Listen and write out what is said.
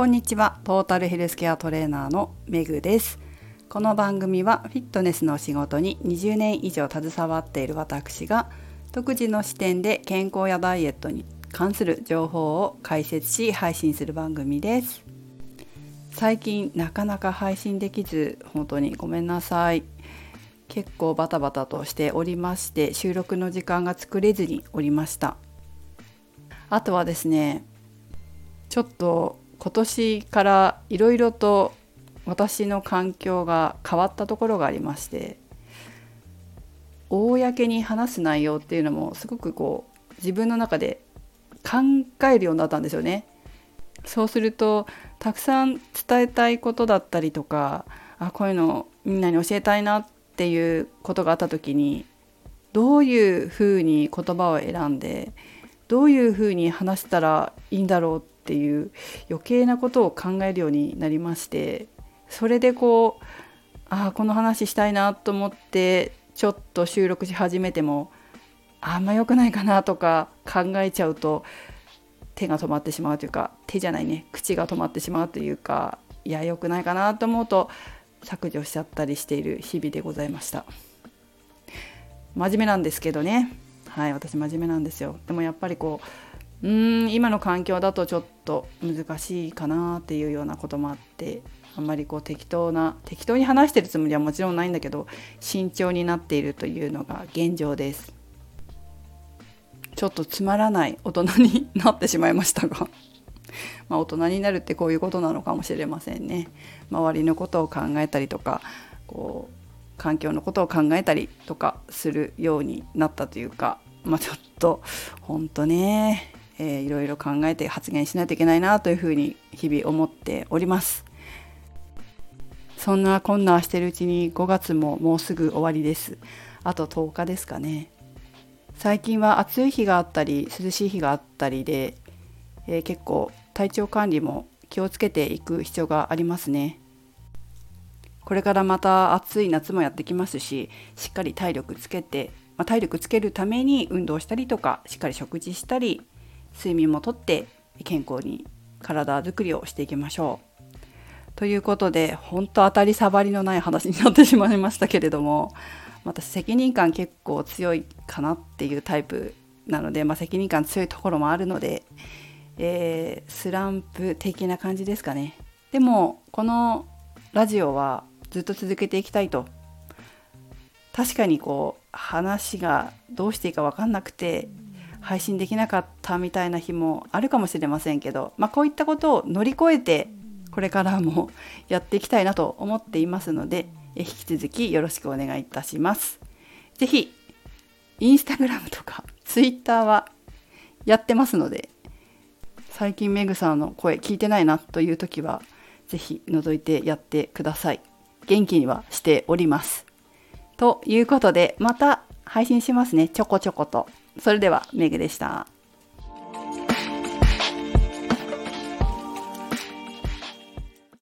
こんにちは。トータルヘルスケアトレーナーのめぐです。この番組はフィットネスの仕事に20年以上携わっている私が独自の視点で健康やダイエットに関する情報を解説し配信する番組です。最近なかなか配信できず本当にごめんなさい。結構バタバタとしておりまして収録の時間が作れずにおりました。あとはですねちょっと今年からいろいろと私の環境が変わったところがありまして公に話す内容っていうのもすごくこう自分の中で考えるようになったんですよね。そうするとたくさん伝えたいことだったりとかあこういうのみんなに教えたいなっていうことがあった時にどういうふうに言葉を選んでどういうふうに話したらいいんだろうっていう余計なことを考えるようになりましてそれでこうああこの話したいなと思ってちょっと収録し始めてもあんま良くないかなとか考えちゃうと手が止まってしまうというか手じゃないね口が止まってしまうというかいや良くないかなと思うと削除しちゃったりしている日々でございました。真面目なんですけどね。はい私真面目なんですよ。でもやっぱりこううーん今の環境だとちょっと難しいかなっていうようなこともあってあんまりこう適当な適当に話してるつもりはもちろんないんだけど慎重になっているというのが現状です。ちょっとつまらない大人になってしまいましたが。ま大人になるってこういうことなのかもしれませんね。周りのことを考えたりとかこう環境のことを考えたりとかするようになったというかまあちょっと本当ね。えー、いろいろ考えて発言しないといけないなというふうに日々思っております。そんなこんなしてるうちに5月ももうすぐ終わりです。あと10日ですかね。最近は暑い日があったり涼しい日があったりで、えー、結構体調管理も気をつけていく必要がありますね。これからまた暑い夏もやってきますししっかり体力つけて、まあ、体力つけるために運動したりとかしっかり食事したり睡眠もとって健康に体づくりをしていきましょう。ということで本当当たり障りのない話になってしまいましたけれども 私責任感結構強いかなっていうタイプなので、まあ、責任感強いところもあるので、えー、スランプ的な感じですかね。でもこのラジオはずっと続けていきたいと確かにこう話がどうしていいか分かんなくて配信できなかったみたいな日もあるかもしれませんけど、まあ、こういったことを乗り越えてこれからも やっていきたいなと思っていますので引き続きよろしくお願いいたします。是非インスタグラムとかツイッターはやってますので最近メグさんの声聞いてないなという時は是非覗いてやってください。元気にはしております。ということでまた配信しますねちょこちょこと。それではメグでした。